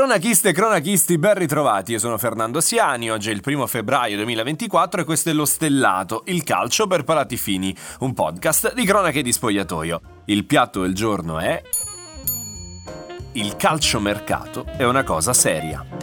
Cronachiste e cronachisti, ben ritrovati. Io sono Fernando Siani, oggi è il primo febbraio 2024 e questo è Lo Stellato, il calcio per palati fini, un podcast di cronache di spogliatoio. Il piatto del giorno è... Il calciomercato è una cosa seria.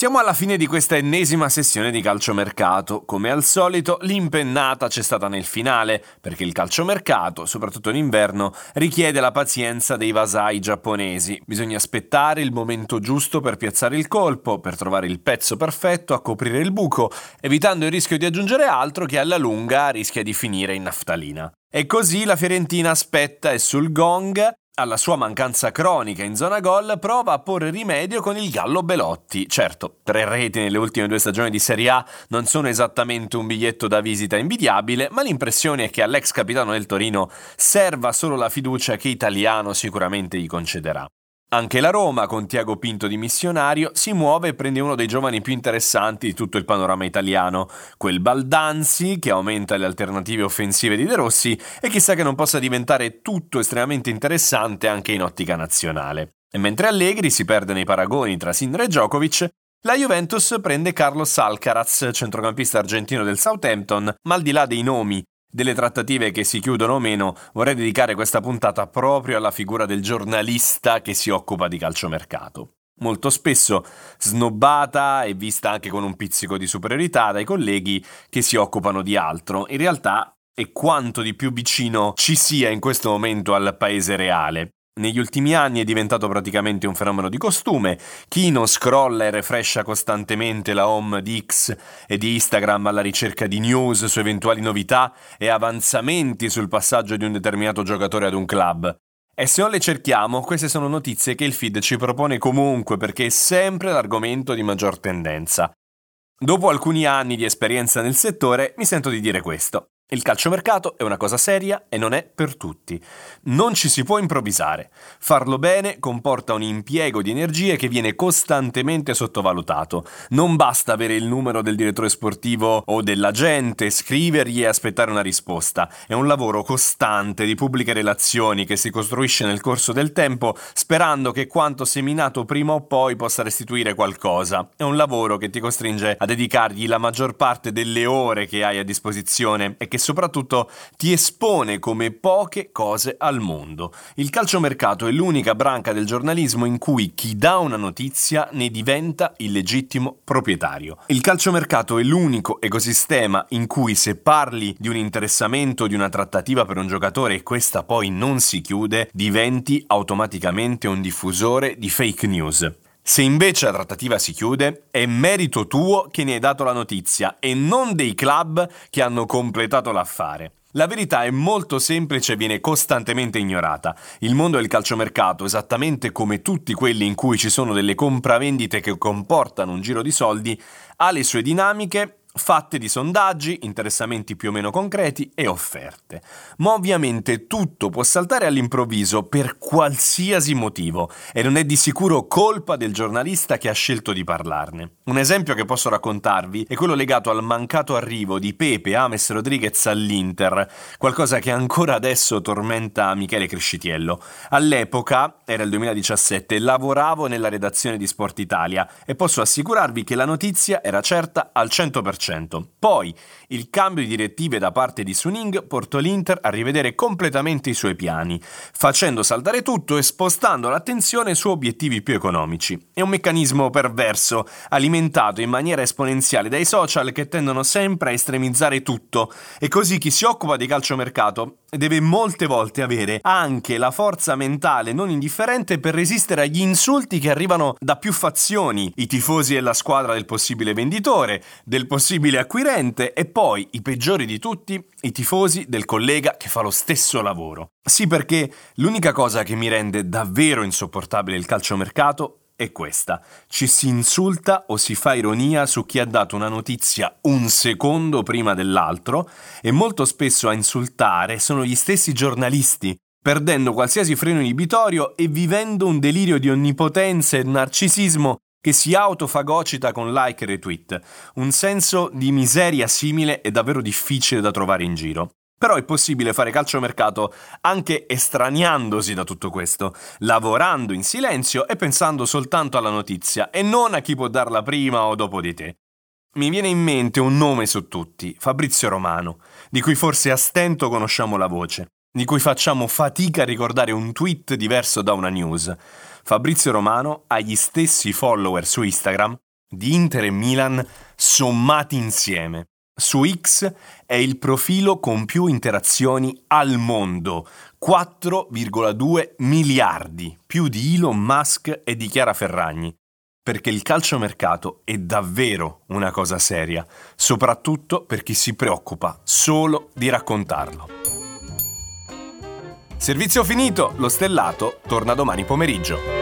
Siamo alla fine di questa ennesima sessione di calciomercato. Come al solito, l'impennata c'è stata nel finale, perché il calciomercato, soprattutto in inverno, richiede la pazienza dei vasai giapponesi. Bisogna aspettare il momento giusto per piazzare il colpo, per trovare il pezzo perfetto a coprire il buco, evitando il rischio di aggiungere altro che alla lunga rischia di finire in naftalina. E così la Fiorentina aspetta e sul gong alla sua mancanza cronica in zona gol, prova a porre rimedio con il Gallo Belotti. Certo, tre reti nelle ultime due stagioni di Serie A non sono esattamente un biglietto da visita invidiabile, ma l'impressione è che all'ex capitano del Torino serva solo la fiducia che Italiano sicuramente gli concederà. Anche la Roma, con Tiago Pinto di missionario, si muove e prende uno dei giovani più interessanti di tutto il panorama italiano, quel Baldanzi che aumenta le alternative offensive di De Rossi e chissà che non possa diventare tutto estremamente interessante anche in ottica nazionale. E mentre Allegri si perde nei paragoni tra Sinner e Djokovic, la Juventus prende Carlos Alcaraz, centrocampista argentino del Southampton, ma al di là dei nomi delle trattative che si chiudono o meno, vorrei dedicare questa puntata proprio alla figura del giornalista che si occupa di calciomercato. Molto spesso snobbata e vista anche con un pizzico di superiorità dai colleghi che si occupano di altro. In realtà è quanto di più vicino ci sia in questo momento al paese reale. Negli ultimi anni è diventato praticamente un fenomeno di costume. Chi non scrolla e refrescia costantemente la home di X e di Instagram alla ricerca di news su eventuali novità e avanzamenti sul passaggio di un determinato giocatore ad un club? E se non le cerchiamo, queste sono notizie che il feed ci propone comunque perché è sempre l'argomento di maggior tendenza. Dopo alcuni anni di esperienza nel settore, mi sento di dire questo. Il calciomercato è una cosa seria e non è per tutti. Non ci si può improvvisare. Farlo bene comporta un impiego di energie che viene costantemente sottovalutato. Non basta avere il numero del direttore sportivo o dell'agente, scrivergli e aspettare una risposta. È un lavoro costante di pubbliche relazioni che si costruisce nel corso del tempo sperando che quanto seminato prima o poi possa restituire qualcosa. È un lavoro che ti costringe a dedicargli la maggior parte delle ore che hai a disposizione e che soprattutto ti espone come poche cose al mondo. Il calciomercato è l'unica branca del giornalismo in cui chi dà una notizia ne diventa il legittimo proprietario. Il calciomercato è l'unico ecosistema in cui se parli di un interessamento, di una trattativa per un giocatore e questa poi non si chiude, diventi automaticamente un diffusore di fake news. Se invece la trattativa si chiude, è merito tuo che ne hai dato la notizia e non dei club che hanno completato l'affare. La verità è molto semplice e viene costantemente ignorata. Il mondo del calciomercato, esattamente come tutti quelli in cui ci sono delle compravendite che comportano un giro di soldi, ha le sue dinamiche fatte di sondaggi, interessamenti più o meno concreti e offerte. Ma ovviamente tutto può saltare all'improvviso per qualsiasi motivo e non è di sicuro colpa del giornalista che ha scelto di parlarne. Un esempio che posso raccontarvi è quello legato al mancato arrivo di Pepe Ames Rodriguez all'Inter, qualcosa che ancora adesso tormenta Michele Crescitiello. All'epoca, era il 2017, lavoravo nella redazione di Sport Italia e posso assicurarvi che la notizia era certa al 100%. Poi il cambio di direttive da parte di Suning portò l'Inter a rivedere completamente i suoi piani, facendo saltare tutto e spostando l'attenzione su obiettivi più economici. È un meccanismo perverso, alimentato in maniera esponenziale dai social che tendono sempre a estremizzare tutto e così chi si occupa di calciomercato deve molte volte avere anche la forza mentale non indifferente per resistere agli insulti che arrivano da più fazioni, i tifosi della squadra del possibile venditore, del possibile acquirente e poi, i peggiori di tutti, i tifosi del collega che fa lo stesso lavoro. Sì perché l'unica cosa che mi rende davvero insopportabile il calciomercato è questa. Ci si insulta o si fa ironia su chi ha dato una notizia un secondo prima dell'altro e molto spesso a insultare sono gli stessi giornalisti, perdendo qualsiasi freno inibitorio e vivendo un delirio di onnipotenza e narcisismo che si autofagocita con like e retweet. Un senso di miseria simile è davvero difficile da trovare in giro. Però è possibile fare calciomercato anche estraniandosi da tutto questo, lavorando in silenzio e pensando soltanto alla notizia e non a chi può darla prima o dopo di te. Mi viene in mente un nome su tutti, Fabrizio Romano, di cui forse a stento conosciamo la voce, di cui facciamo fatica a ricordare un tweet diverso da una news. Fabrizio Romano ha gli stessi follower su Instagram di Inter e Milan sommati insieme. Su X è il profilo con più interazioni al mondo, 4,2 miliardi, più di Elon Musk e di Chiara Ferragni. Perché il calciomercato è davvero una cosa seria, soprattutto per chi si preoccupa solo di raccontarlo. Servizio finito, lo stellato torna domani pomeriggio.